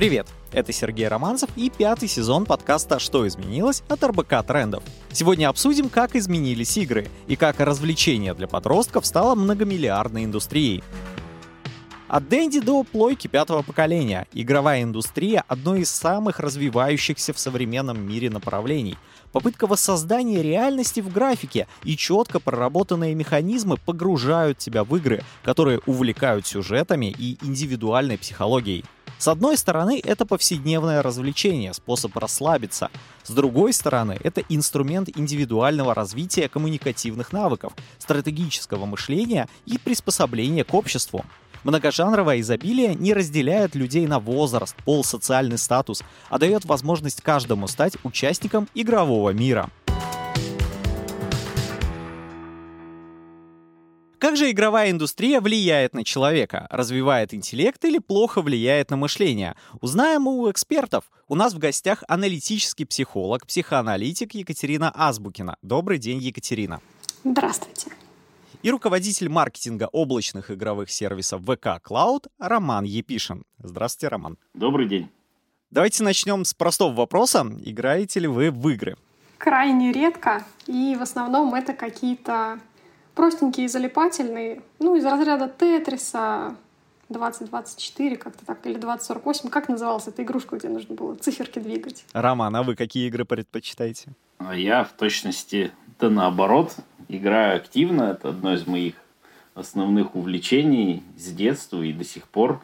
Привет! Это Сергей Романцев и пятый сезон подкаста «Что изменилось?» от РБК Трендов. Сегодня обсудим, как изменились игры и как развлечение для подростков стало многомиллиардной индустрией. От Дэнди до плойки пятого поколения игровая индустрия – одно из самых развивающихся в современном мире направлений. Попытка воссоздания реальности в графике и четко проработанные механизмы погружают тебя в игры, которые увлекают сюжетами и индивидуальной психологией. С одной стороны, это повседневное развлечение, способ расслабиться. С другой стороны, это инструмент индивидуального развития коммуникативных навыков, стратегического мышления и приспособления к обществу. Многожанровое изобилие не разделяет людей на возраст, пол, социальный статус, а дает возможность каждому стать участником игрового мира. Как же игровая индустрия влияет на человека? Развивает интеллект или плохо влияет на мышление? Узнаем у экспертов. У нас в гостях аналитический психолог, психоаналитик Екатерина Азбукина. Добрый день, Екатерина. Здравствуйте и руководитель маркетинга облачных игровых сервисов ВК Cloud Роман Епишин. Здравствуйте, Роман. Добрый день. Давайте начнем с простого вопроса. Играете ли вы в игры? Крайне редко, и в основном это какие-то простенькие залипательные, ну, из разряда Тетриса, 2024 как-то так, или 2048. Как называлась эта игрушка, где нужно было циферки двигать? Роман, а вы какие игры предпочитаете? А я в точности да наоборот. Играю активно, это одно из моих основных увлечений с детства и до сих пор.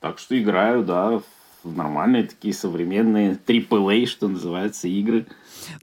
Так что играю, да, в нормальные такие современные AAA, что называется, игры.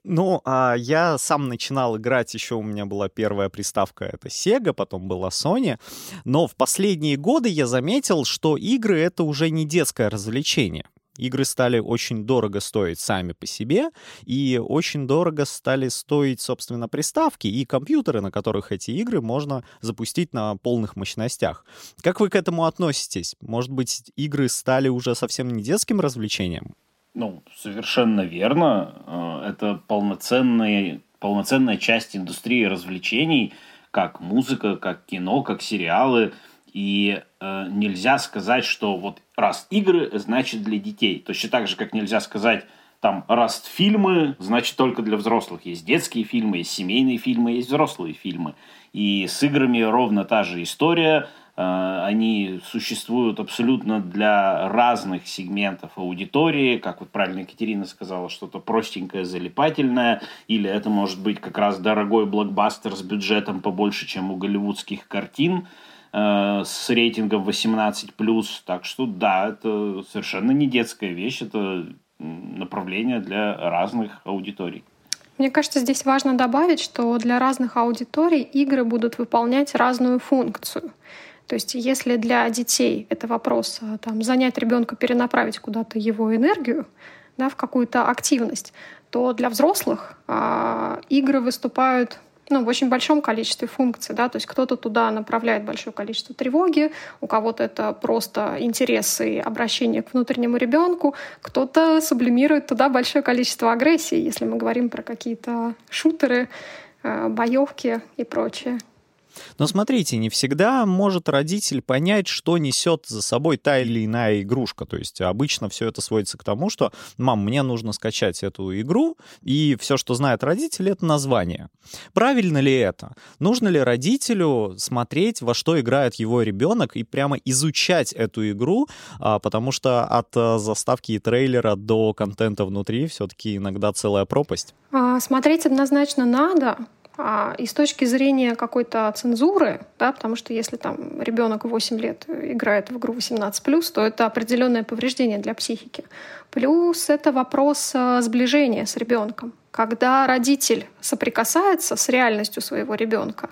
Ну, а я сам начинал играть, еще у меня была первая приставка, это Sega, потом была Sony, но в последние годы я заметил, что игры — это уже не детское развлечение. Игры стали очень дорого стоить сами по себе, и очень дорого стали стоить, собственно, приставки и компьютеры, на которых эти игры можно запустить на полных мощностях. Как вы к этому относитесь? Может быть, игры стали уже совсем не детским развлечением? Ну, совершенно верно. Э, это полноценная, полноценная часть индустрии развлечений, как музыка, как кино, как сериалы – и э, нельзя сказать, что вот раз игры, значит для детей. Точно так же, как нельзя сказать, там, раз фильмы, значит только для взрослых. Есть детские фильмы, есть семейные фильмы, есть взрослые фильмы. И с играми ровно та же история. Э, они существуют абсолютно для разных сегментов аудитории. Как вот правильно Екатерина сказала, что-то простенькое, залипательное. Или это может быть как раз дорогой блокбастер с бюджетом побольше, чем у голливудских картин. Э, с рейтингом 18+. Так что да, это совершенно не детская вещь, это направление для разных аудиторий. Мне кажется, здесь важно добавить, что для разных аудиторий игры будут выполнять разную функцию. То есть если для детей это вопрос э, там, занять ребенка, перенаправить куда-то его энергию, да, в какую-то активность, то для взрослых а, игры выступают ну, в очень большом количестве функций, да, то есть кто-то туда направляет большое количество тревоги, у кого-то это просто интерес и обращение к внутреннему ребенку, кто-то сублимирует туда большое количество агрессии, если мы говорим про какие-то шутеры, э, боевки и прочее. Но смотрите, не всегда может родитель понять, что несет за собой та или иная игрушка. То есть обычно все это сводится к тому, что, мам, мне нужно скачать эту игру, и все, что знает родитель, это название. Правильно ли это? Нужно ли родителю смотреть, во что играет его ребенок, и прямо изучать эту игру, а, потому что от а, заставки и трейлера до контента внутри все-таки иногда целая пропасть? А, смотреть однозначно надо, и с точки зрения какой-то цензуры, да, потому что если там ребенок 8 лет играет в игру 18+, то это определенное повреждение для психики. Плюс это вопрос а, сближения с ребенком. Когда родитель соприкасается с реальностью своего ребенка,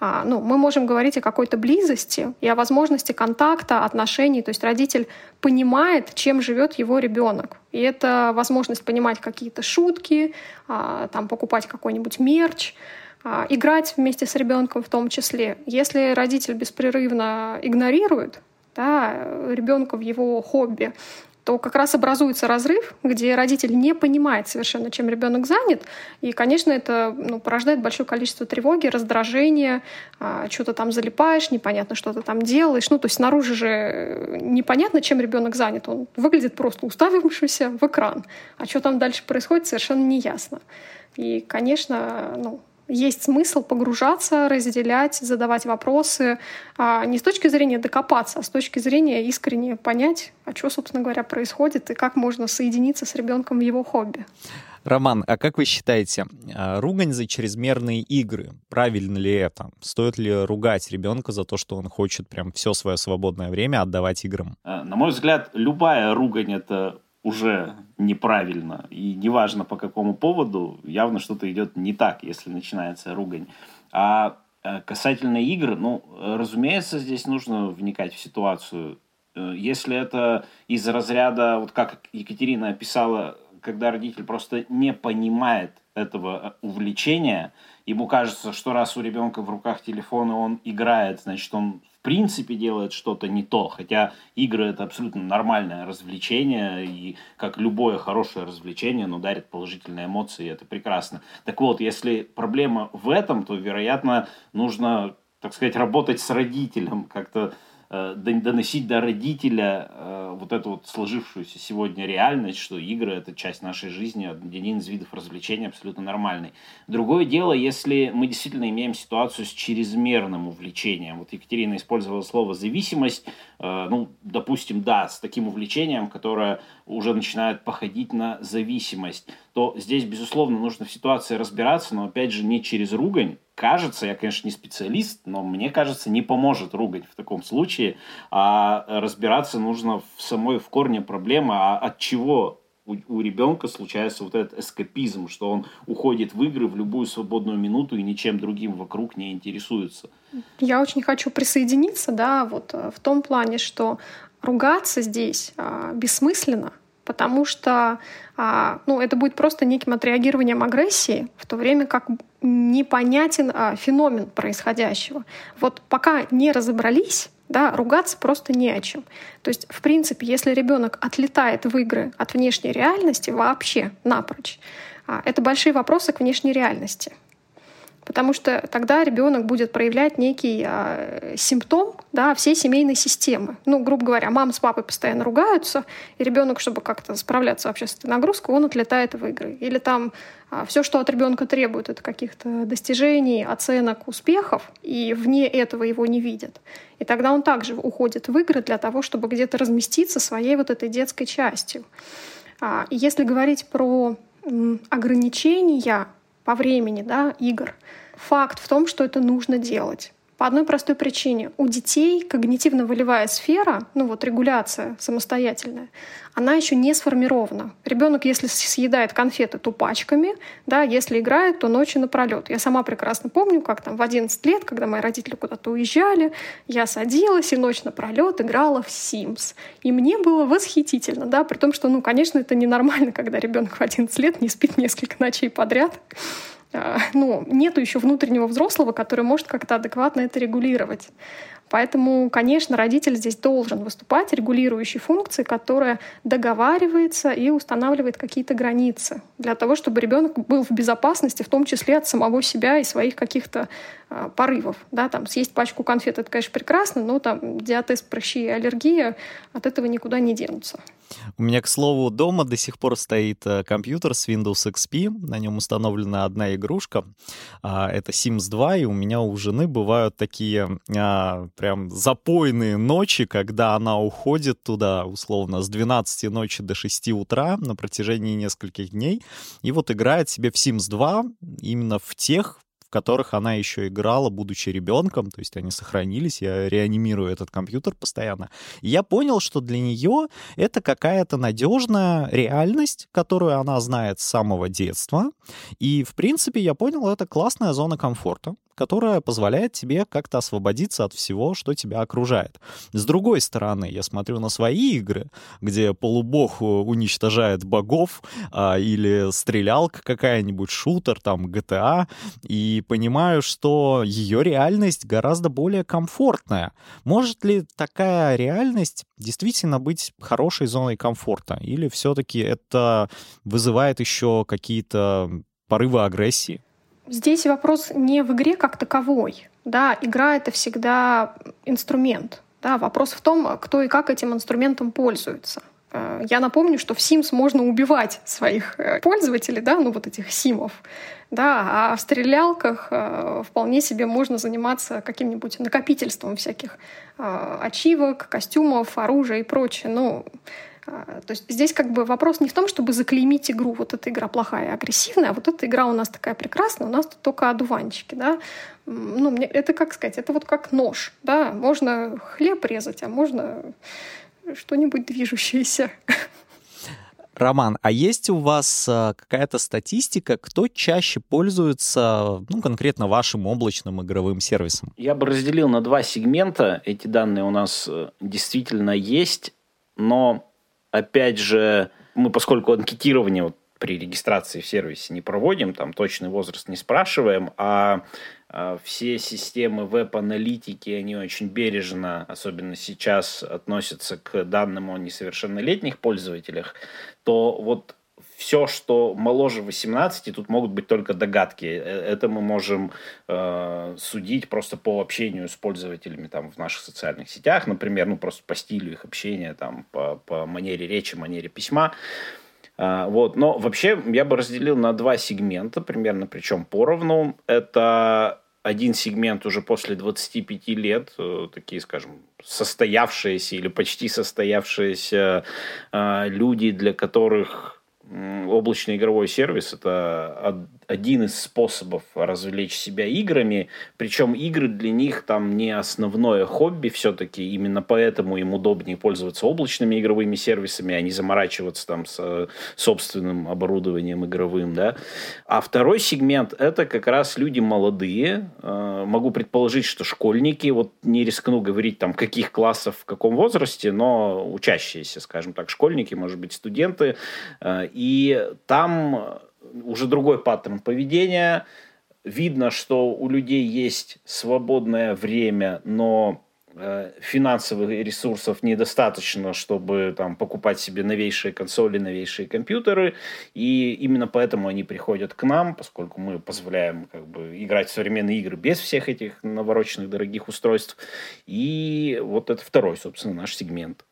а, ну, мы можем говорить о какой-то близости и о возможности контакта, отношений. То есть родитель понимает, чем живет его ребенок. И это возможность понимать какие-то шутки, там, покупать какой-нибудь мерч, а, играть вместе с ребенком в том числе. Если родитель беспрерывно игнорирует да, ребенка в его хобби, то как раз образуется разрыв, где родитель не понимает совершенно, чем ребенок занят. И, конечно, это ну, порождает большое количество тревоги, раздражения, а, что-то там залипаешь, непонятно, что ты там делаешь. Ну, то есть снаружи же непонятно, чем ребенок занят. Он выглядит просто уставившимся в экран. А что там дальше происходит, совершенно неясно. И, конечно, ну, есть смысл погружаться, разделять, задавать вопросы, а не с точки зрения докопаться, а с точки зрения искренне понять, а что, собственно говоря, происходит и как можно соединиться с ребенком в его хобби. Роман, а как вы считаете, а, ругань за чрезмерные игры, правильно ли это? Стоит ли ругать ребенка за то, что он хочет прям все свое свободное время отдавать играм? Э, на мой взгляд, любая ругань — это уже неправильно. И неважно по какому поводу, явно что-то идет не так, если начинается ругань. А э, касательно игр, ну, разумеется, здесь нужно вникать в ситуацию. Э, если это из разряда, вот как Екатерина описала, когда родитель просто не понимает этого э, увлечения, ему кажется, что раз у ребенка в руках телефон, и он играет, значит, он в принципе делает что-то не то. Хотя игры это абсолютно нормальное развлечение, и как любое хорошее развлечение, оно дарит положительные эмоции, и это прекрасно. Так вот, если проблема в этом, то, вероятно, нужно, так сказать, работать с родителем, как-то доносить до родителя э, вот эту вот сложившуюся сегодня реальность, что игры — это часть нашей жизни, один из видов развлечения абсолютно нормальный. Другое дело, если мы действительно имеем ситуацию с чрезмерным увлечением. Вот Екатерина использовала слово «зависимость». Э, ну, допустим, да, с таким увлечением, которое уже начинает походить на зависимость, то здесь, безусловно, нужно в ситуации разбираться, но, опять же, не через ругань, кажется, я, конечно, не специалист, но мне кажется, не поможет ругать в таком случае, а разбираться нужно в самой, в корне проблемы, а от чего у, у ребенка случается вот этот эскапизм, что он уходит в игры в любую свободную минуту и ничем другим вокруг не интересуется. Я очень хочу присоединиться, да, вот э, в том плане, что ругаться здесь а, бессмысленно, потому что а, ну, это будет просто неким отреагированием агрессии, в то время как непонятен а, феномен происходящего. Вот пока не разобрались, да, ругаться просто не о чем. То есть, в принципе, если ребенок отлетает в игры от внешней реальности вообще напрочь, а, это большие вопросы к внешней реальности потому что тогда ребенок будет проявлять некий э, симптом да, всей семейной системы. Ну, грубо говоря, мама с папой постоянно ругаются, и ребенок, чтобы как-то справляться вообще с этой нагрузкой, он отлетает в игры. Или там э, а, все, что от ребенка требует, это каких-то достижений, оценок, успехов, и вне этого его не видят. И тогда он также уходит в игры для того, чтобы где-то разместиться своей вот этой детской частью. А, если говорить про ограничения по времени да, игр. Факт в том, что это нужно делать. По одной простой причине. У детей когнитивно-волевая сфера, ну вот регуляция самостоятельная, она еще не сформирована. Ребенок, если съедает конфеты, то пачками, да, если играет, то ночью напролет. Я сама прекрасно помню, как там в 11 лет, когда мои родители куда-то уезжали, я садилась и ночь напролет играла в Sims. И мне было восхитительно, да, при том, что, ну, конечно, это ненормально, когда ребенок в 11 лет не спит несколько ночей подряд. А, ну, нету еще внутреннего взрослого, который может как-то адекватно это регулировать. Поэтому, конечно, родитель здесь должен выступать регулирующей функцией, которая договаривается и устанавливает какие-то границы для того, чтобы ребенок был в безопасности, в том числе от самого себя и своих каких-то э, порывов. Да, там, съесть пачку конфет — это, конечно, прекрасно, но там диатез, прыщи и аллергия от этого никуда не денутся. У меня, к слову, дома до сих пор стоит э, компьютер с Windows XP. На нем установлена одна игрушка. А, это Sims 2, и у меня у жены бывают такие а, прям запойные ночи, когда она уходит туда, условно, с 12 ночи до 6 утра на протяжении нескольких дней, и вот играет себе в Sims 2 именно в тех в которых она еще играла, будучи ребенком, то есть они сохранились, я реанимирую этот компьютер постоянно. И я понял, что для нее это какая-то надежная реальность, которую она знает с самого детства. И, в принципе, я понял, это классная зона комфорта, которая позволяет тебе как-то освободиться от всего, что тебя окружает. С другой стороны, я смотрю на свои игры, где полубог уничтожает богов, а, или стрелялка какая-нибудь, шутер, там, GTA, и понимаю, что ее реальность гораздо более комфортная. Может ли такая реальность действительно быть хорошей зоной комфорта? Или все-таки это вызывает еще какие-то порывы агрессии? Здесь вопрос не в игре как таковой. Да, игра — это всегда инструмент. Да, вопрос в том, кто и как этим инструментом пользуется. Э, я напомню, что в Sims можно убивать своих э, пользователей, да, ну вот этих симов, да, а в стрелялках э, вполне себе можно заниматься каким-нибудь накопительством всяких ачивок, костюмов, оружия и прочее. Ну, то есть здесь как бы вопрос не в том, чтобы заклеймить игру, вот эта игра плохая, агрессивная, а вот эта игра у нас такая прекрасная, у нас тут только одуванчики, да. Ну, мне, это как сказать, это вот как нож, да, можно хлеб резать, а можно что-нибудь движущееся. Роман, а есть у вас а, какая-то статистика, кто чаще пользуется, ну, конкретно вашим облачным игровым сервисом? Я бы разделил на два сегмента. Эти данные у нас э, действительно есть, но, опять же, мы, поскольку анкетирование вот при регистрации в сервисе не проводим, там точный возраст не спрашиваем, а а, все системы веб-аналитики, они очень бережно, особенно сейчас, относятся к данным о несовершеннолетних пользователях, то вот все, что моложе 18, тут могут быть только догадки. Э, это мы можем э, судить просто по общению с пользователями там, в наших социальных сетях, например, ну просто по стилю их общения, там, по, по манере речи, манере письма. А, вот. Но вообще я бы разделил на два сегмента примерно, причем поровну. Это один сегмент уже после 25 лет, э, такие, скажем, состоявшиеся или почти состоявшиеся э, люди, для которых облачный игровой сервис это один из способов развлечь себя играми, причем игры для них там не основное хобби все-таки, именно поэтому им удобнее пользоваться облачными игровыми сервисами, а не заморачиваться там с собственным оборудованием игровым, да. А второй сегмент это как раз люди молодые, э, могу предположить, что школьники, вот не рискну говорить там каких классов в каком возрасте, но учащиеся, скажем так, школьники, может быть, студенты, э, и там уже другой паттерн поведения. Видно, что у людей есть свободное время, но э, финансовых ресурсов недостаточно, чтобы там, покупать себе новейшие консоли, новейшие компьютеры. И именно поэтому они приходят к нам, поскольку мы позволяем как бы, играть в современные игры без всех этих навороченных дорогих устройств. И вот это второй, собственно, наш сегмент.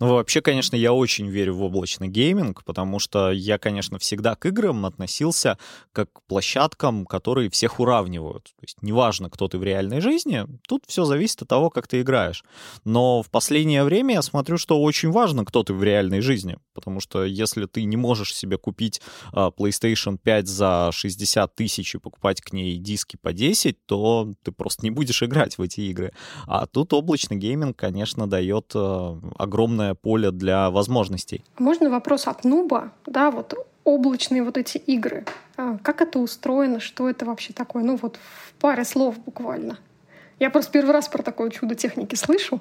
Ну, вообще, конечно, я очень верю в облачный гейминг, потому что я, конечно, всегда к играм относился как к площадкам, которые всех уравнивают. То есть неважно, кто ты в реальной жизни, тут все зависит от того, как ты играешь. Но в последнее время я смотрю, что очень важно, кто ты в реальной жизни, потому что если ты не можешь себе купить uh, PlayStation 5 за 60 тысяч и покупать к ней диски по 10, то ты просто не будешь играть в эти игры. А тут облачный гейминг, конечно, дает uh, огромное огромное поле для возможностей. Можно вопрос от нуба? Да, вот облачные вот эти игры. А как это устроено? Что это вообще такое? Ну вот в паре слов буквально. Я просто первый раз про такое чудо техники слышу.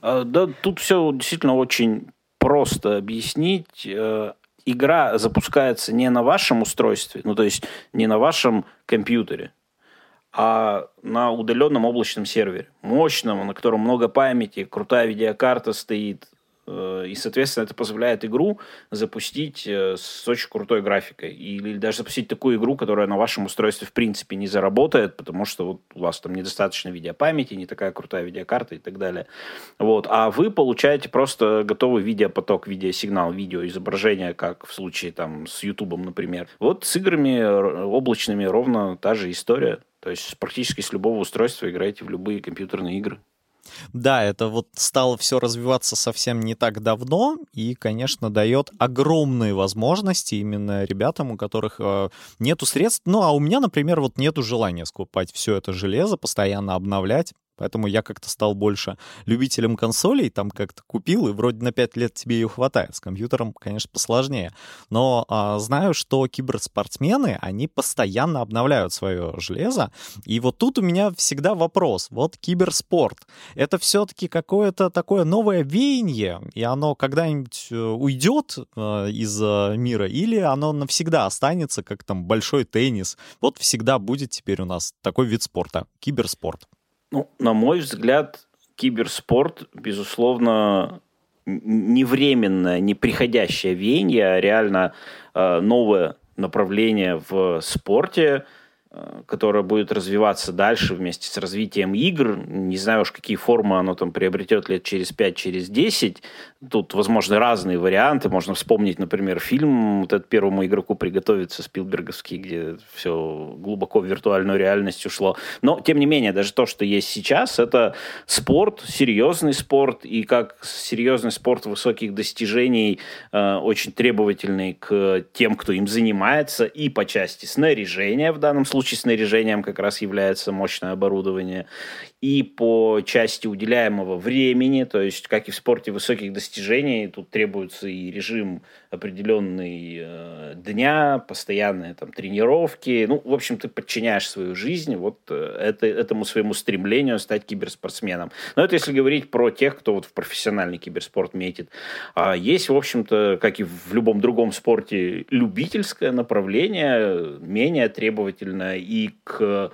А, да, тут все действительно очень просто объяснить. Э, игра запускается не на вашем устройстве, ну то есть не на вашем компьютере, а на удаленном облачном сервере, мощном, на котором много памяти, крутая видеокарта стоит, и, соответственно, это позволяет игру запустить э, с очень крутой графикой. Или даже запустить такую игру, которая на вашем устройстве в принципе не заработает, потому что вот у вас там недостаточно видеопамяти, не такая крутая видеокарта и так далее. Вот. А вы получаете просто готовый видеопоток, видеосигнал, видеоизображение, как в случае там с YouTube, например. Вот с играми облачными ровно та же история. То есть практически с любого устройства играете в любые компьютерные игры. Да, это вот стало все развиваться совсем не так давно, и, конечно, дает огромные возможности именно ребятам, у которых э, нету средств. Ну, а у меня, например, вот нету желания скупать все это железо, постоянно обновлять Поэтому я как-то стал больше любителем консолей, там как-то купил, и вроде на 5 лет тебе ее хватает. С компьютером, конечно, посложнее. Но а, знаю, что киберспортсмены, они постоянно обновляют свое железо. И вот тут у меня всегда вопрос. Вот киберспорт. Это все-таки какое-то такое новое веяние, и оно когда-нибудь э, уйдет э, из э, мира, или оно навсегда останется, как там большой теннис. Вот всегда будет теперь у нас такой вид спорта — киберспорт. Ну, на мой взгляд, киберспорт, безусловно, не временное, не приходящее веяние, а реально э, новое направление в спорте – которая будет развиваться дальше вместе с развитием игр. Не знаю уж, какие формы оно там приобретет лет через 5, через 10. Тут, возможно, разные варианты. Можно вспомнить, например, фильм вот этот первому игроку приготовиться Спилберговский, где все глубоко в виртуальную реальность ушло. Но, тем не менее, даже то, что есть сейчас, это спорт, серьезный спорт, и как серьезный спорт высоких достижений, э, очень требовательный к тем, кто им занимается, и по части снаряжения в данном случае, случае снаряжением как раз является мощное оборудование, и по части уделяемого времени, то есть, как и в спорте высоких достижений, тут требуется и режим определенный э, дня, постоянные там тренировки, ну, в общем, ты подчиняешь свою жизнь вот э, это, этому своему стремлению стать киберспортсменом. Но это если говорить про тех, кто вот в профессиональный киберспорт метит. А есть, в общем-то, как и в любом другом спорте, любительское направление, менее требовательное и к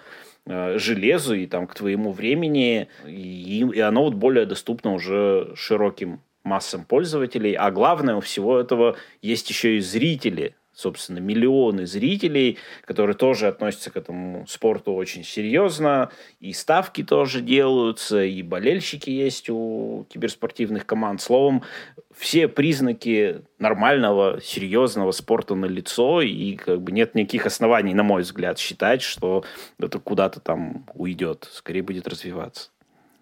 э, железу, и там к твоему времени, и, и оно вот более доступно уже широким массам пользователей. А главное, у всего этого есть еще и зрители, собственно, миллионы зрителей, которые тоже относятся к этому спорту очень серьезно, и ставки тоже делаются, и болельщики есть у киберспортивных команд. Словом, все признаки нормального, серьезного спорта на лицо, и как бы нет никаких оснований, на мой взгляд, считать, что это куда-то там уйдет. Скорее будет развиваться.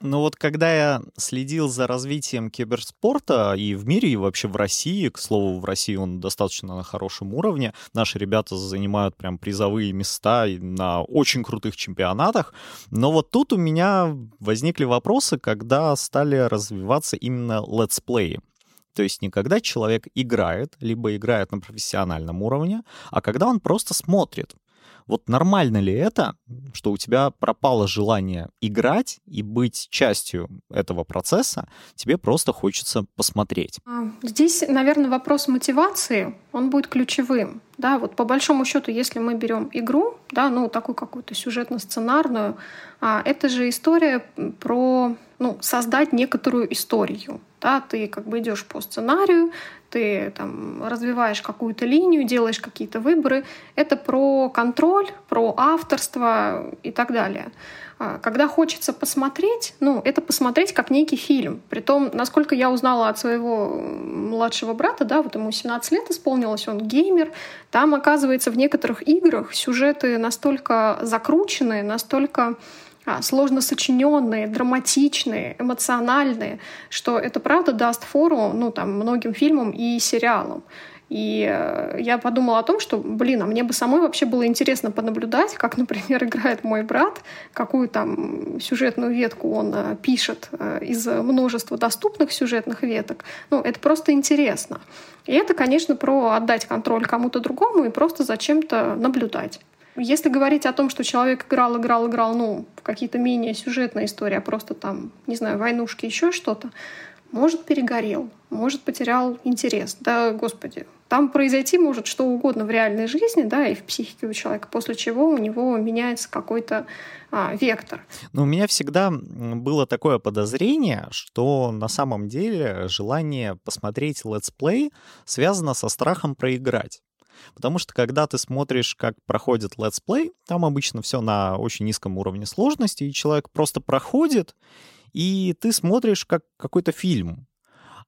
Ну вот когда я следил за развитием киберспорта и в мире, и вообще в России, к слову, в России он достаточно на хорошем уровне, наши ребята занимают прям призовые места на очень крутых чемпионатах, но вот тут у меня возникли вопросы, когда стали развиваться именно летсплеи. То есть не когда человек играет, либо играет на профессиональном уровне, а когда он просто смотрит. Вот нормально ли это, что у тебя пропало желание играть и быть частью этого процесса, тебе просто хочется посмотреть? А, здесь, наверное, вопрос мотивации, он будет ключевым. Да, вот по большому счету, если мы берем игру, да, ну такую какую-то сюжетно-сценарную, а, это же история про ну, создать некоторую историю. Да, ты как бы идешь по сценарию, ты там развиваешь какую-то линию, делаешь какие-то выборы. Это про контроль, про авторство и так далее. А, когда хочется посмотреть, ну, это посмотреть как некий фильм. Притом, насколько я узнала от своего младшего брата, да, вот ему 17 лет исполнилось, он геймер, там, оказывается, в некоторых играх сюжеты настолько закрученные, настолько сложно сочиненные, драматичные, эмоциональные, что это правда даст фору ну, там, многим фильмам и сериалам. И э, я подумала о том, что, блин, а мне бы самой вообще было интересно понаблюдать, как, например, играет мой брат, какую там сюжетную ветку он э, пишет э, из множества доступных сюжетных веток. Ну, это просто интересно. И это, конечно, про отдать контроль кому-то другому и просто зачем-то наблюдать. Если говорить о том, что человек играл, играл, играл, ну, в какие-то менее сюжетные истории, а просто там, не знаю, войнушки, еще что-то, может, перегорел, может, потерял интерес. Да, господи, там произойти может что угодно в реальной жизни, да, и в психике у человека, после чего у него меняется какой-то а, вектор. Но у меня всегда было такое подозрение, что на самом деле желание посмотреть летсплей связано со страхом проиграть. Потому что когда ты смотришь, как проходит летсплей, там обычно все на очень низком уровне сложности, и человек просто проходит, и ты смотришь как какой-то фильм.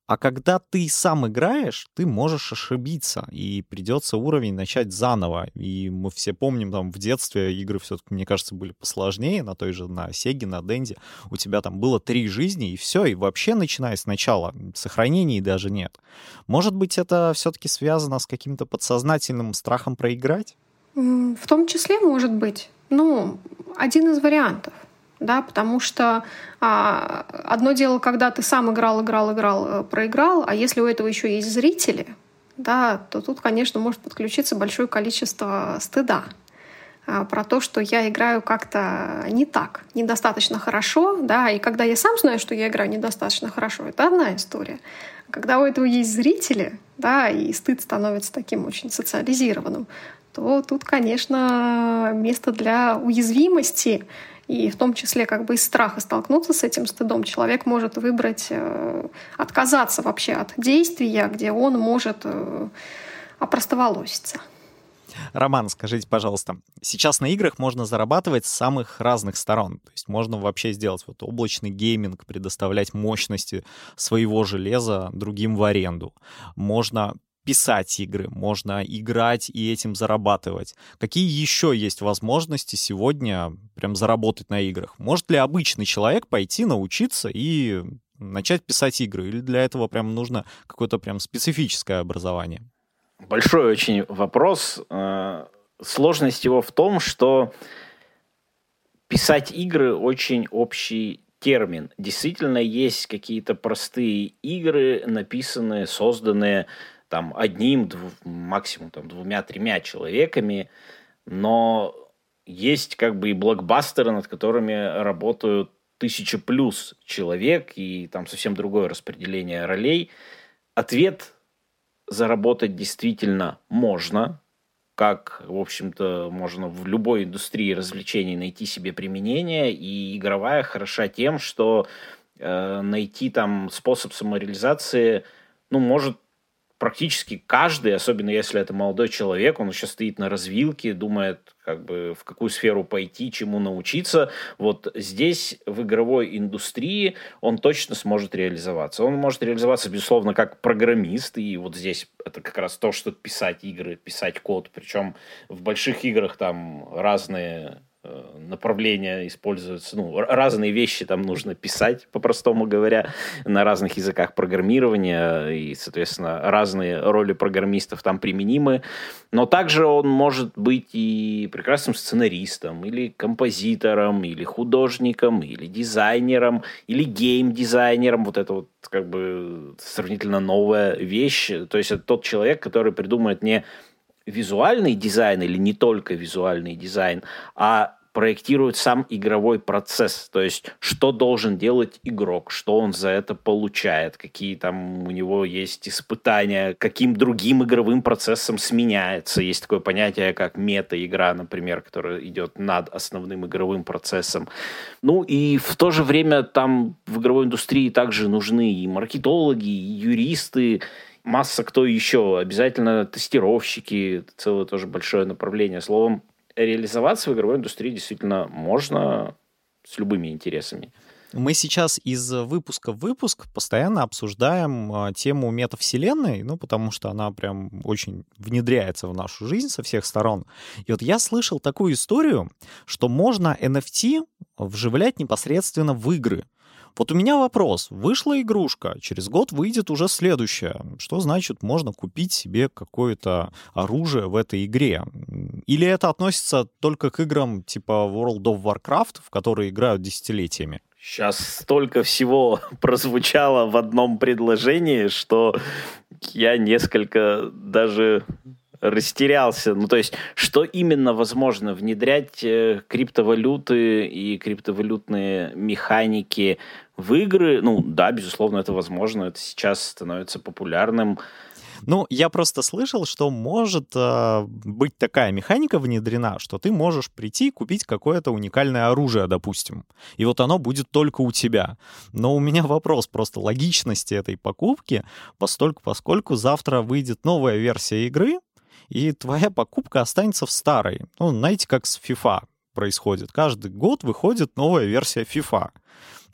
А когда ты сам играешь, ты можешь ошибиться, и придется уровень начать заново. И мы все помним, там, в детстве игры все-таки, мне кажется, были посложнее, на той же, на Сеге, на Денди. У тебя там было три жизни, и все, и вообще, начиная сначала, сохранений даже нет. Может быть, это все-таки связано с каким-то подсознательным страхом проиграть? В том числе, может быть. Ну, один из вариантов. Да, потому что а, одно дело, когда ты сам играл, играл, играл, э, проиграл, а если у этого еще есть зрители, да, то тут, конечно, может подключиться большое количество стыда а, про то, что я играю как-то не так, недостаточно хорошо, да, и когда я сам знаю, что я играю недостаточно хорошо, это одна история. Когда у этого есть зрители, да, и стыд становится таким очень социализированным, то тут, конечно, место для уязвимости, и в том числе как бы из страха столкнуться с этим стыдом, человек может выбрать э, отказаться вообще от действия, где он может э, опростоволоситься. Роман, скажите, пожалуйста, сейчас на играх можно зарабатывать с самых разных сторон. То есть можно вообще сделать вот облачный гейминг, предоставлять мощности своего железа другим в аренду. Можно писать игры, можно играть и этим зарабатывать. Какие еще есть возможности сегодня прям заработать на играх? Может ли обычный человек пойти научиться и начать писать игры? Или для этого прям нужно какое-то прям специфическое образование? Большой очень вопрос. Э, сложность его в том, что писать игры очень общий термин. Действительно, есть какие-то простые игры, написанные, созданные там одним, дву, максимум там двумя-тремя человеками, но есть как бы и блокбастеры, над которыми работают тысяча плюс человек, и там совсем другое распределение ролей. Ответ заработать действительно можно, как, в общем-то, можно в любой индустрии развлечений найти себе применение, и игровая хороша тем, что э, найти там способ самореализации, ну, может практически каждый, особенно если это молодой человек, он еще стоит на развилке, думает, как бы в какую сферу пойти, чему научиться. Вот здесь в игровой индустрии он точно сможет реализоваться. Он может реализоваться, безусловно, как программист, и вот здесь это как раз то, что писать игры, писать код. Причем в больших играх там разные направления используются, ну, разные вещи там нужно писать, по-простому говоря, на разных языках программирования, и, соответственно, разные роли программистов там применимы. Но также он может быть и прекрасным сценаристом, или композитором, или художником, или дизайнером, или гейм-дизайнером. Вот это вот как бы сравнительно новая вещь. То есть это тот человек, который придумает не визуальный дизайн или не только визуальный дизайн, а проектирует сам игровой процесс, то есть что должен делать игрок, что он за это получает, какие там у него есть испытания, каким другим игровым процессом сменяется. Есть такое понятие, как мета-игра, например, которая идет над основным игровым процессом. Ну и в то же время там в игровой индустрии также нужны и маркетологи, и юристы, масса кто еще, обязательно тестировщики, целое тоже большое направление. Словом, реализоваться в игровой индустрии действительно можно с любыми интересами. Мы сейчас из выпуска в выпуск постоянно обсуждаем а, тему метавселенной, ну, потому что она прям очень внедряется в нашу жизнь со всех сторон. И вот я слышал такую историю, что можно NFT вживлять непосредственно в игры. Вот у меня вопрос. Вышла игрушка, через год выйдет уже следующая. Что значит можно купить себе какое-то оружие в этой игре? Или это относится только к играм типа World of Warcraft, в которые играют десятилетиями? Сейчас столько всего прозвучало в одном предложении, что я несколько даже растерялся. Ну, то есть, что именно возможно внедрять э, криптовалюты и криптовалютные механики в игры? Ну, да, безусловно, это возможно. Это сейчас становится популярным. Ну, я просто слышал, что может э, быть такая механика внедрена, что ты можешь прийти и купить какое-то уникальное оружие, допустим. И вот оно будет только у тебя. Но у меня вопрос просто логичности этой покупки, постольку, поскольку завтра выйдет новая версия игры, и твоя покупка останется в старой. Ну, знаете, как с FIFA происходит. Каждый год выходит новая версия FIFA.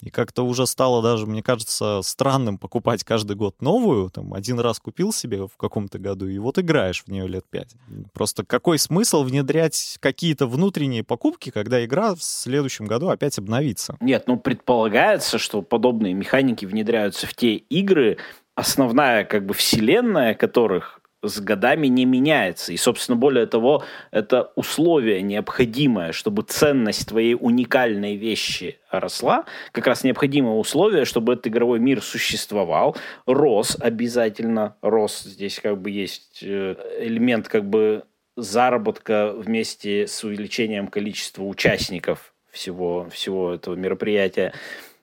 И как-то уже стало даже, мне кажется, странным покупать каждый год новую. Там один раз купил себе в каком-то году, и вот играешь в нее лет пять. Просто какой смысл внедрять какие-то внутренние покупки, когда игра в следующем году опять обновится? Нет, ну предполагается, что подобные механики внедряются в те игры, основная как бы вселенная которых с годами не меняется. И, собственно, более того, это условие необходимое, чтобы ценность твоей уникальной вещи росла. Как раз необходимое условие, чтобы этот игровой мир существовал, рос обязательно, рос. Здесь как бы есть э, элемент как бы заработка вместе с увеличением количества участников всего, всего этого мероприятия.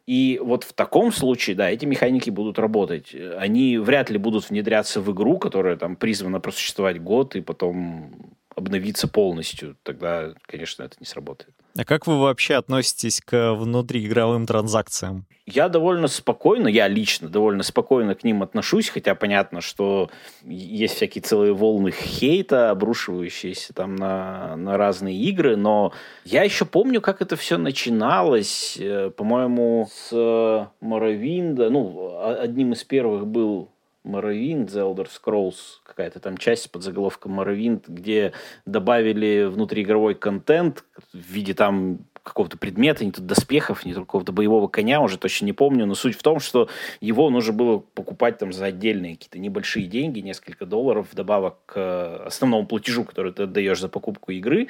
И вот в таком случае, да, эти механики будут работать. Они вряд ли будут внедряться в игру, которая там призвана просуществовать год и потом обновиться полностью. Тогда, конечно, это не сработает. А как вы вообще относитесь к внутриигровым транзакциям? Я довольно спокойно, я лично довольно спокойно к ним отношусь, хотя понятно, что есть всякие целые волны хейта, обрушивающиеся там на, на разные игры, но я еще помню, как это все начиналось, э, по-моему, с Моровинда, ну, одним из первых был Morrowind, The Elder Scrolls, какая-то там часть под заголовком Morrowind, где добавили внутриигровой контент в виде там какого-то предмета, не то доспехов, не то какого-то боевого коня, уже точно не помню, но суть в том, что его нужно было покупать там за отдельные какие-то небольшие деньги, несколько долларов, вдобавок к основному платежу, который ты отдаешь за покупку игры.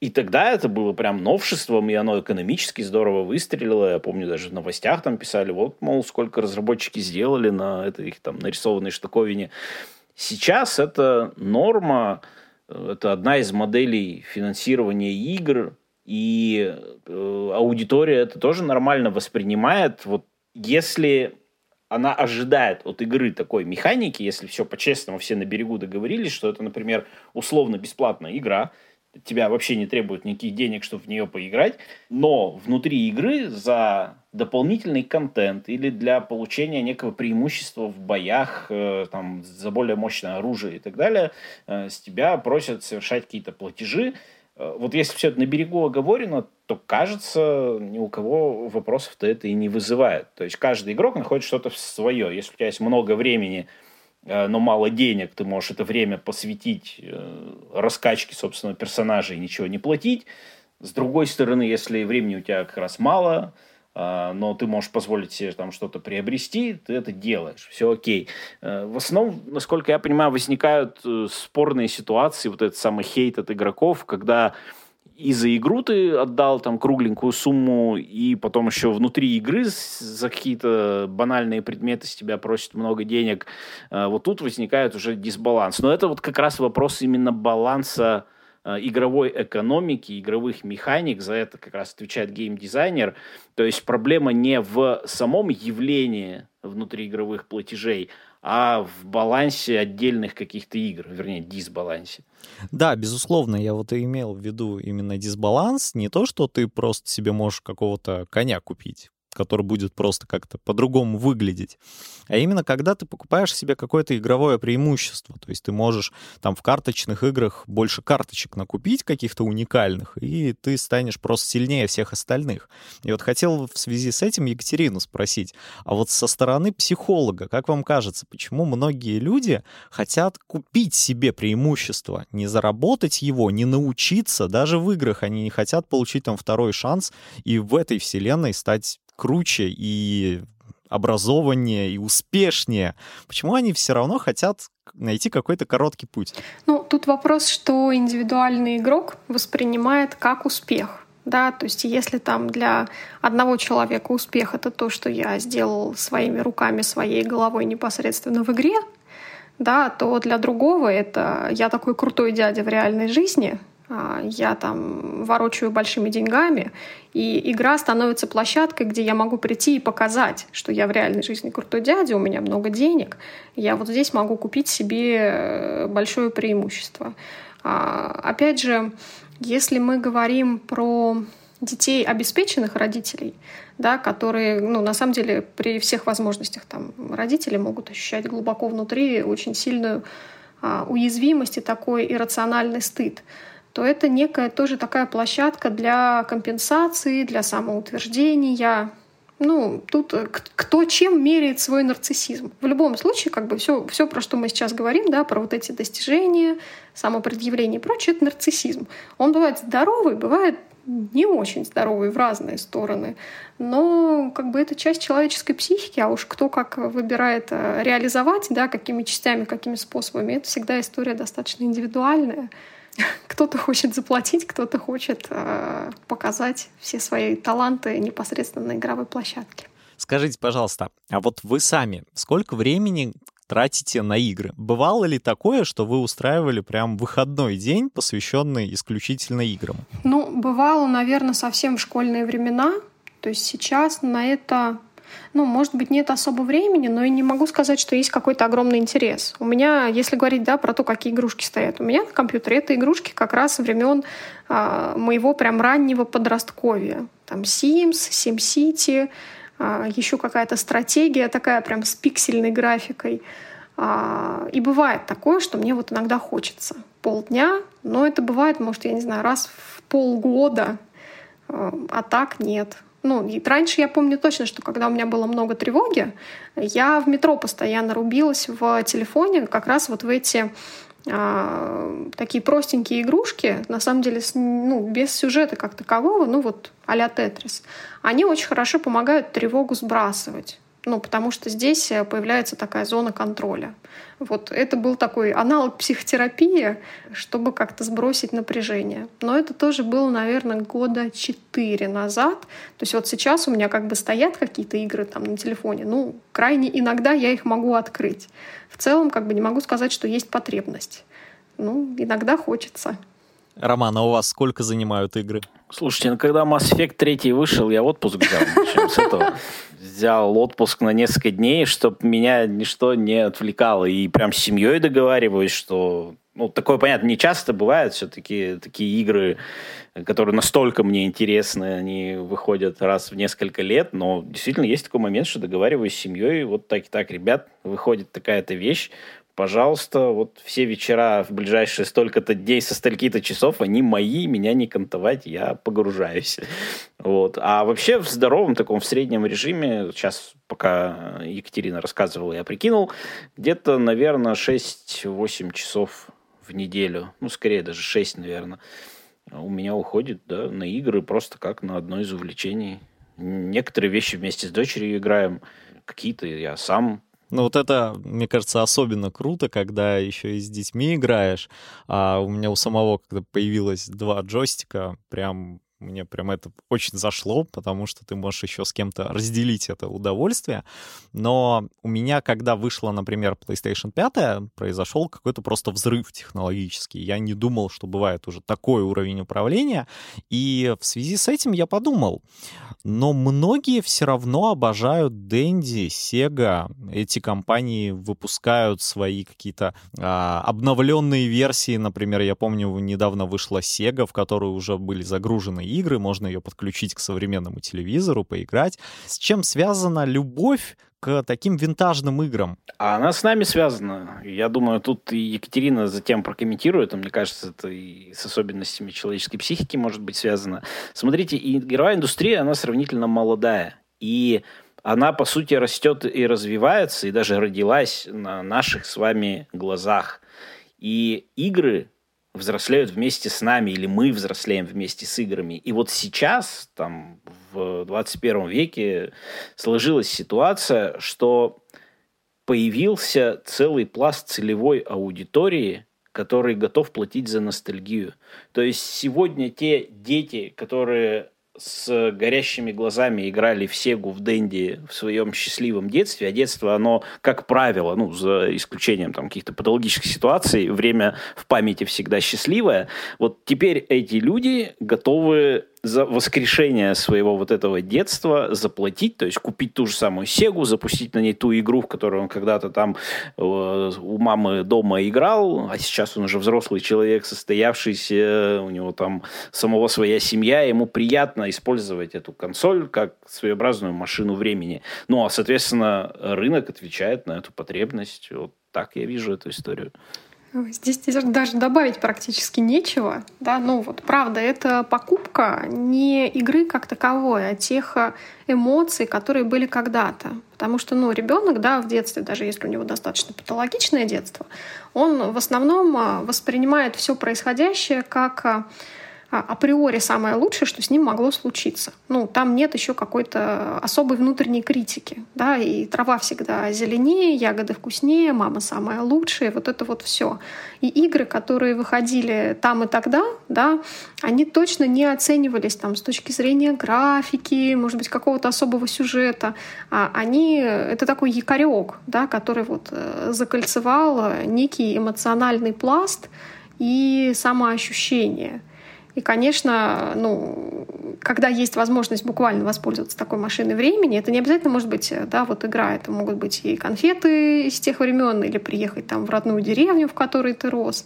И тогда это было прям новшеством, и оно экономически здорово выстрелило. Я помню, даже в новостях там писали, вот, мол, сколько разработчики сделали на этой там нарисованной штуковине. Сейчас это норма, это одна из моделей финансирования игр, и э, аудитория это тоже нормально воспринимает. Вот если она ожидает от игры такой механики, если все по-честному, все на берегу договорились, что это, например, условно бесплатная игра, тебя вообще не требуют никаких денег, чтобы в нее поиграть, но внутри игры за дополнительный контент или для получения некого преимущества в боях, э, там, за более мощное оружие и так далее, э, с тебя просят совершать какие-то платежи, вот если все это на берегу оговорено, то, кажется, ни у кого вопросов-то это и не вызывает. То есть каждый игрок находит что-то свое. Если у тебя есть много времени, э, но мало денег, ты можешь это время посвятить э, раскачке собственного персонажа и ничего не платить. С другой стороны, если времени у тебя как раз мало, но ты можешь позволить себе там что-то приобрести, ты это делаешь, все окей. Э, в основном, насколько я понимаю, возникают э, спорные ситуации, вот этот самый хейт от игроков, когда и за игру ты отдал там кругленькую сумму, и потом еще внутри игры за какие-то банальные предметы с тебя просят много денег. Э, вот тут возникает уже дисбаланс. Но это вот как раз вопрос именно баланса игровой экономики, игровых механик, за это как раз отвечает геймдизайнер. То есть проблема не в самом явлении внутриигровых платежей, а в балансе отдельных каких-то игр, вернее, дисбалансе. Да, безусловно, я вот и имел в виду именно дисбаланс, не то, что ты просто себе можешь какого-то коня купить, который будет просто как-то по-другому выглядеть. А именно, когда ты покупаешь себе какое-то игровое преимущество. То есть ты можешь там в карточных играх больше карточек накупить каких-то уникальных, и ты станешь просто сильнее всех остальных. И вот хотел в связи с этим Екатерину спросить, а вот со стороны психолога, как вам кажется, почему многие люди хотят купить себе преимущество, не заработать его, не научиться, даже в играх они не хотят получить там второй шанс и в этой вселенной стать круче и образованнее и успешнее, почему они все равно хотят найти какой-то короткий путь? Ну, тут вопрос, что индивидуальный игрок воспринимает как успех. Да, то есть если там для одного человека успех это то, что я сделал своими руками, своей головой непосредственно в игре, да, то для другого это я такой крутой дядя в реальной жизни, я там ворочаю большими деньгами, и игра становится площадкой, где я могу прийти и показать, что я в реальной жизни крутой дядя, у меня много денег, я вот здесь могу купить себе э, большое преимущество. А, опять же, если мы говорим про детей обеспеченных родителей, да, которые, ну, на самом деле, при всех возможностях там родители могут ощущать глубоко внутри очень сильную а, уязвимость и такой иррациональный стыд то это некая тоже такая площадка для компенсации, для самоутверждения. Ну, тут э, кто чем меряет свой нарциссизм. В любом случае, как бы все, все, про что мы сейчас говорим, да, про вот эти достижения, самопредъявление и прочее, это нарциссизм. Он бывает здоровый, бывает не очень здоровый в разные стороны. Но как бы это часть человеческой психики, а уж кто как выбирает э, реализовать, да, какими частями, какими способами, это всегда история достаточно индивидуальная. Кто-то хочет заплатить, кто-то хочет э, показать все свои таланты непосредственно на игровой площадке. Скажите, пожалуйста, а вот вы сами сколько времени тратите на игры. Бывало ли такое, что вы устраивали прям выходной день, посвященный исключительно играм? Ну, бывало, наверное, совсем в школьные времена. То есть сейчас на это ну, может быть, нет особо времени, но и не могу сказать, что есть какой-то огромный интерес. У меня, если говорить, да, про то, какие игрушки стоят, у меня на компьютере это игрушки как раз времен а, моего прям раннего подростковья. Там Sims, SimCity, а, еще какая-то стратегия такая прям с пиксельной графикой. А, и бывает такое, что мне вот иногда хочется полдня, но это бывает, может, я не знаю, раз в полгода, а, а так нет. Ну, и раньше я помню точно, что когда у меня было много тревоги, я в метро постоянно рубилась в телефоне как раз вот в эти а, такие простенькие игрушки, на самом деле, ну, без сюжета как такового, ну вот а-ля Тетрис, они очень хорошо помогают тревогу сбрасывать. Ну, потому что здесь э, появляется такая зона контроля. Вот это был такой аналог психотерапии, чтобы как-то сбросить напряжение. Но это тоже было, наверное, года четыре назад. То есть вот сейчас у меня как бы стоят какие-то игры там на телефоне. Ну, крайне иногда я их могу открыть. В целом, как бы не могу сказать, что есть потребность. Ну, иногда хочется. Роман, а у вас сколько занимают игры? Слушайте, ну когда Mass Effect 3 вышел, я отпуск взял. Начнем с этого. Взял отпуск на несколько дней, чтобы меня ничто не отвлекало. И прям с семьей договариваюсь, что... Ну, такое, понятно, не часто бывает. Все-таки такие игры, которые настолько мне интересны, они выходят раз в несколько лет. Но действительно есть такой момент, что договариваюсь с семьей. Вот так и так, ребят, выходит такая-то вещь пожалуйста, вот все вечера в ближайшие столько-то дней со стольки-то часов, они мои, меня не кантовать, я погружаюсь. Вот. А вообще в здоровом таком, в среднем режиме, сейчас пока Екатерина рассказывала, я прикинул, где-то, наверное, 6-8 часов в неделю, ну, скорее даже 6, наверное, у меня уходит да, на игры просто как на одно из увлечений. Некоторые вещи вместе с дочерью играем, какие-то я сам ну вот это, мне кажется, особенно круто, когда еще и с детьми играешь. А у меня у самого, когда появилось два джойстика, прям мне прям это очень зашло, потому что ты можешь еще с кем-то разделить это удовольствие. Но у меня, когда вышла, например, PlayStation 5, произошел какой-то просто взрыв технологический. Я не думал, что бывает уже такой уровень управления. И в связи с этим я подумал, но многие все равно обожают Dendy, Sega. Эти компании выпускают свои какие-то а, обновленные версии. Например, я помню, недавно вышла Sega, в которую уже были загружены игры, можно ее подключить к современному телевизору, поиграть. С чем связана любовь к таким винтажным играм? А она с нами связана. Я думаю, тут и Екатерина затем прокомментирует, мне кажется, это и с особенностями человеческой психики может быть связано. Смотрите, игровая индустрия, она сравнительно молодая. И она, по сути, растет и развивается, и даже родилась на наших с вами глазах. И игры взрослеют вместе с нами, или мы взрослеем вместе с играми. И вот сейчас, там, в 21 веке сложилась ситуация, что появился целый пласт целевой аудитории, который готов платить за ностальгию. То есть сегодня те дети, которые с горящими глазами играли в Сегу, в Дэнди в своем счастливом детстве, а детство, оно, как правило, ну, за исключением там каких-то патологических ситуаций, время в памяти всегда счастливое. Вот теперь эти люди готовы за воскрешение своего вот этого детства заплатить, то есть купить ту же самую Сегу, запустить на ней ту игру, в которую он когда-то там э, у мамы дома играл, а сейчас он уже взрослый человек, состоявшийся, у него там самого своя семья, ему приятно использовать эту консоль как своеобразную машину времени. Ну, а, соответственно, рынок отвечает на эту потребность. Вот так я вижу эту историю. Здесь даже добавить практически нечего. Да? Ну вот, правда, это покупка не игры как таковой, а тех э, эмоций, которые были когда-то. Потому что ну, ребенок да, в детстве, даже если у него достаточно патологичное детство, он в основном э, воспринимает все происходящее как а, априори самое лучшее, что с ним могло случиться. Ну, там нет еще какой-то особой внутренней критики, да, и трава всегда зеленее, ягоды вкуснее, мама самая лучшая, вот это вот все. И игры, которые выходили там и тогда, да, они точно не оценивались там с точки зрения графики, может быть, какого-то особого сюжета. А они, это такой якорек, да, который вот э, закольцевал некий эмоциональный пласт и самоощущение. И, конечно, ну, когда есть возможность буквально воспользоваться такой машиной времени, это не обязательно может быть, да, вот игра, это могут быть и конфеты из тех времен, или приехать там в родную деревню, в которой ты рос.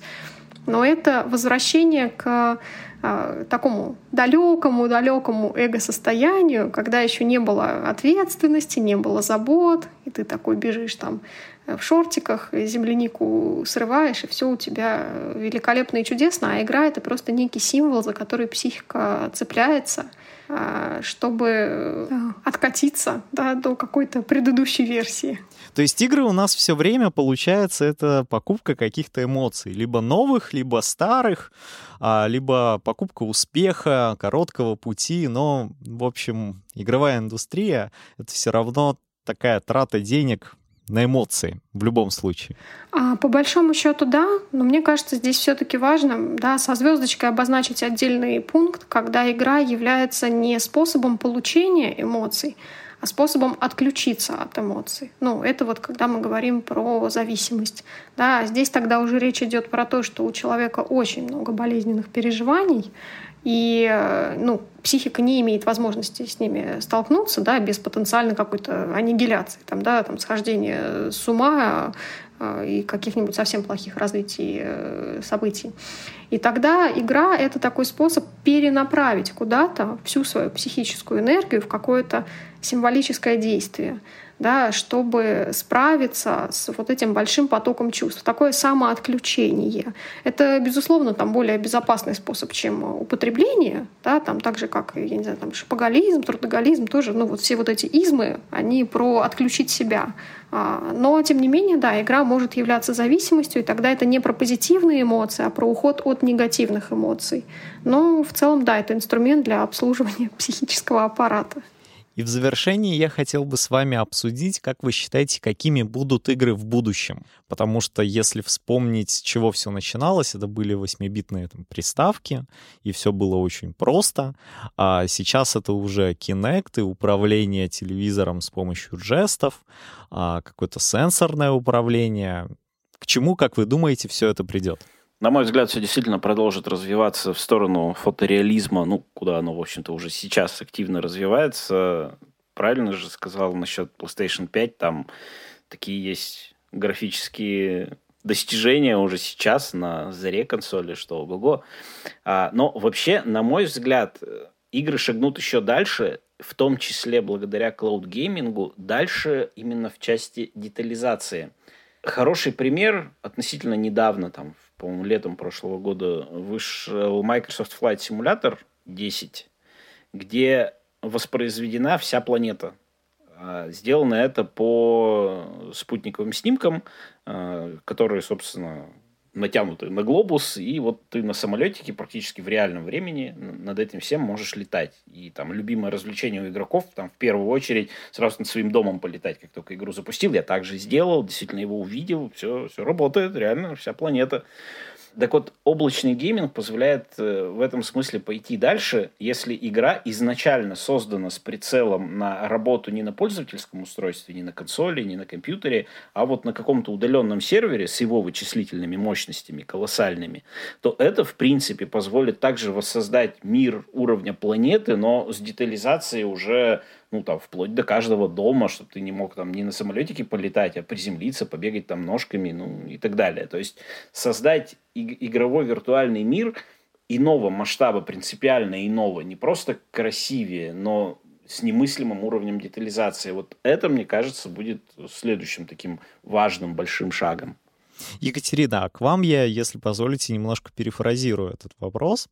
Но это возвращение к э, такому далекому, далекому эго-состоянию, когда еще не было ответственности, не было забот, и ты такой бежишь там в шортиках, землянику срываешь, и все у тебя великолепно и чудесно, а игра — это просто некий символ, за который психика цепляется, а, чтобы откатиться да, до какой-то предыдущей версии. То есть игры у нас все время, получается, это покупка каких-то эмоций. Либо новых, либо старых, а, либо покупка успеха, короткого пути. Но, в общем, игровая индустрия — это все равно такая трата денег на эмоции в любом случае? А, по большому счету, да, но мне кажется, здесь все-таки важно, да, со звездочкой обозначить отдельный пункт, когда игра является не способом получения эмоций, а способом отключиться от эмоций. Ну, это вот когда мы говорим про зависимость. Да, здесь тогда уже речь идет про то, что у человека очень много болезненных переживаний, и э, ну, психика не имеет возможности с ними столкнуться да, без потенциальной какой-то аннигиляции, там, да, там, схождения с ума э, и каких-нибудь совсем плохих развитий э, событий. И тогда игра — это такой способ перенаправить куда-то всю свою психическую энергию в какое-то символическое действие да, чтобы справиться с вот этим большим потоком чувств. Такое самоотключение. Это, безусловно, там более безопасный способ, чем употребление, да, там так же, как, я не знаю, там шопоголизм, трудоголизм, тоже, ну вот все вот эти измы, они про отключить себя. А, но, тем не менее, да, игра может являться зависимостью, и тогда это не про позитивные эмоции, а про уход от негативных эмоций. Но в целом, да, это инструмент для обслуживания психического аппарата. И в завершении я хотел бы с вами обсудить, как вы считаете, какими будут игры в будущем. Потому что если вспомнить, с чего все начиналось, это были 8-битные там, приставки, и все было очень просто. А сейчас это уже Kinect и управление телевизором с помощью жестов, а какое-то сенсорное управление. К чему, как вы думаете, все это придет? На мой взгляд, все действительно продолжит развиваться в сторону фотореализма, ну, куда оно, в общем-то, уже сейчас активно развивается. Правильно же сказал насчет PlayStation 5, там такие есть графические достижения уже сейчас на заре консоли, что ого-го. А, но вообще, на мой взгляд, игры шагнут еще дальше, в том числе благодаря клауд-геймингу, дальше именно в части детализации. Хороший пример относительно недавно, там, по-моему, летом прошлого года вышел Microsoft Flight Simulator 10, где воспроизведена вся планета. А, сделано это по спутниковым снимкам, а, которые, собственно, натянуты на глобус, и вот ты на самолетике практически в реальном времени над этим всем можешь летать. И там любимое развлечение у игроков, там в первую очередь сразу над своим домом полетать, как только игру запустил. Я также сделал, действительно его увидел, все, все работает, реально, вся планета. Так вот, облачный гейминг позволяет э, в этом смысле пойти дальше, если игра изначально создана с прицелом на работу не на пользовательском устройстве, не на консоли, не на компьютере, а вот на каком-то удаленном сервере с его вычислительными мощностями колоссальными, то это, в принципе, позволит также воссоздать мир уровня планеты, но с детализацией уже ну, там, вплоть до каждого дома, чтобы ты не мог там не на самолетике полетать, а приземлиться, побегать там ножками, ну, и так далее. То есть создать игровой виртуальный мир иного масштаба, принципиально иного, не просто красивее, но с немыслимым уровнем детализации. Вот это, мне кажется, будет следующим таким важным большим шагом. Екатерина, а к вам я, если позволите, немножко перефразирую этот вопрос.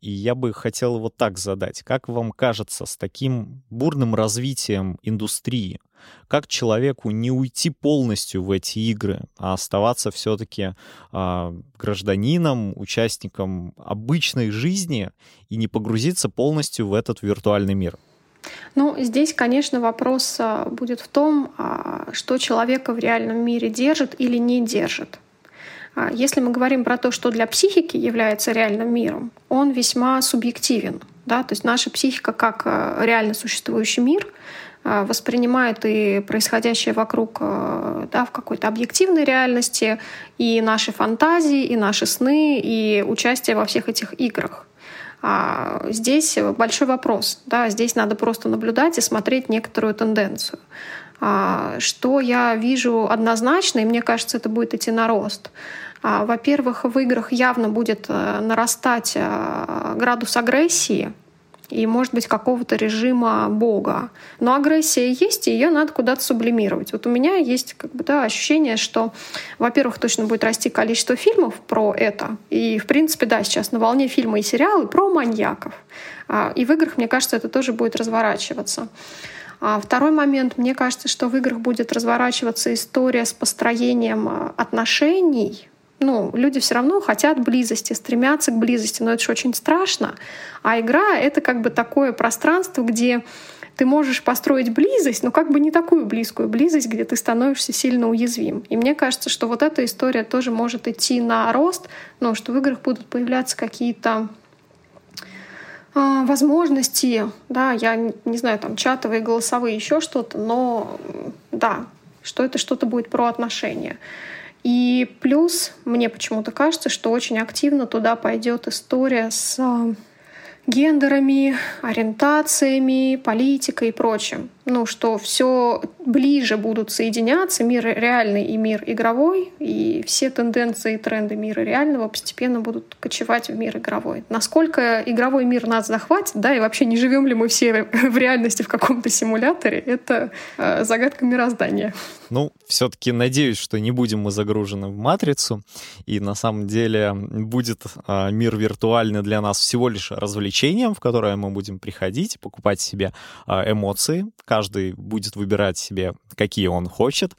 И я бы хотел его так задать. Как вам кажется, с таким бурным развитием индустрии, как человеку не уйти полностью в эти игры, а оставаться все-таки э, гражданином, участником обычной жизни и не погрузиться полностью в этот виртуальный мир? Ну, здесь, конечно, вопрос а, будет в том, а, что человека в реальном мире держит или не держит. А, если мы говорим про то, что для психики является реальным миром, он весьма субъективен. Да? То есть наша психика как реально существующий мир воспринимает и происходящее вокруг да, в какой-то объективной реальности, и наши фантазии, и наши сны, и участие во всех этих играх. А здесь большой вопрос. Да, здесь надо просто наблюдать и смотреть некоторую тенденцию. А, что я вижу однозначно, и мне кажется, это будет идти на рост. А, во-первых, в играх явно будет э, нарастать э, градус агрессии, и, может быть, какого-то режима Бога. Но агрессия есть, и ее надо куда-то сублимировать. Вот у меня есть как бы, да, ощущение, что, во-первых, точно будет расти количество фильмов про это. И, в принципе, да, сейчас на волне фильмы и сериалы про маньяков. А, и в играх, мне кажется, это тоже будет разворачиваться. А второй момент, мне кажется, что в играх будет разворачиваться история с построением а, отношений ну, люди все равно хотят близости, стремятся к близости, но это же очень страшно. А игра — это как бы такое пространство, где ты можешь построить близость, но как бы не такую близкую близость, где ты становишься сильно уязвим. И мне кажется, что вот эта история тоже может идти на рост, но что в играх будут появляться какие-то возможности, да, я не знаю, там чатовые, голосовые, еще что-то, но да, что это что-то будет про отношения. И плюс мне почему-то кажется, что очень активно туда пойдет история с гендерами, ориентациями, политикой и прочим. Ну, что все ближе будут соединяться мир реальный и мир игровой, и все тенденции и тренды мира реального постепенно будут кочевать в мир игровой. Насколько игровой мир нас захватит, да, и вообще не живем ли мы все в реальности в каком-то симуляторе, это э, загадка мироздания. Ну, все-таки надеюсь, что не будем мы загружены в матрицу, и на самом деле будет э, мир виртуальный для нас всего лишь развлечением, в которое мы будем приходить, покупать себе э, эмоции. Каждый будет выбирать себе, какие он хочет.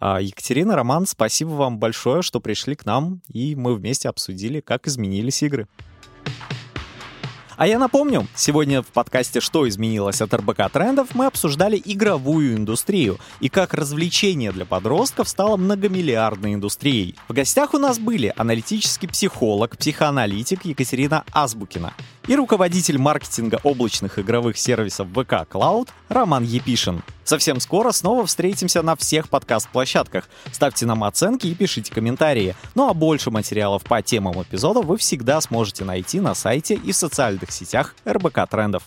Э, Екатерина, Роман, спасибо вам большое, что пришли к нам, и мы вместе обсудили, как изменились игры. А я напомню, сегодня в подкасте «Что изменилось от РБК трендов» мы обсуждали игровую индустрию и как развлечение для подростков стало многомиллиардной индустрией. В гостях у нас были аналитический психолог, психоаналитик Екатерина Азбукина и руководитель маркетинга облачных игровых сервисов ВК Cloud Роман Епишин. Совсем скоро снова встретимся на всех подкаст-площадках. Ставьте нам оценки и пишите комментарии. Ну а больше материалов по темам эпизода вы всегда сможете найти на сайте и в социальных сетях РБК Трендов.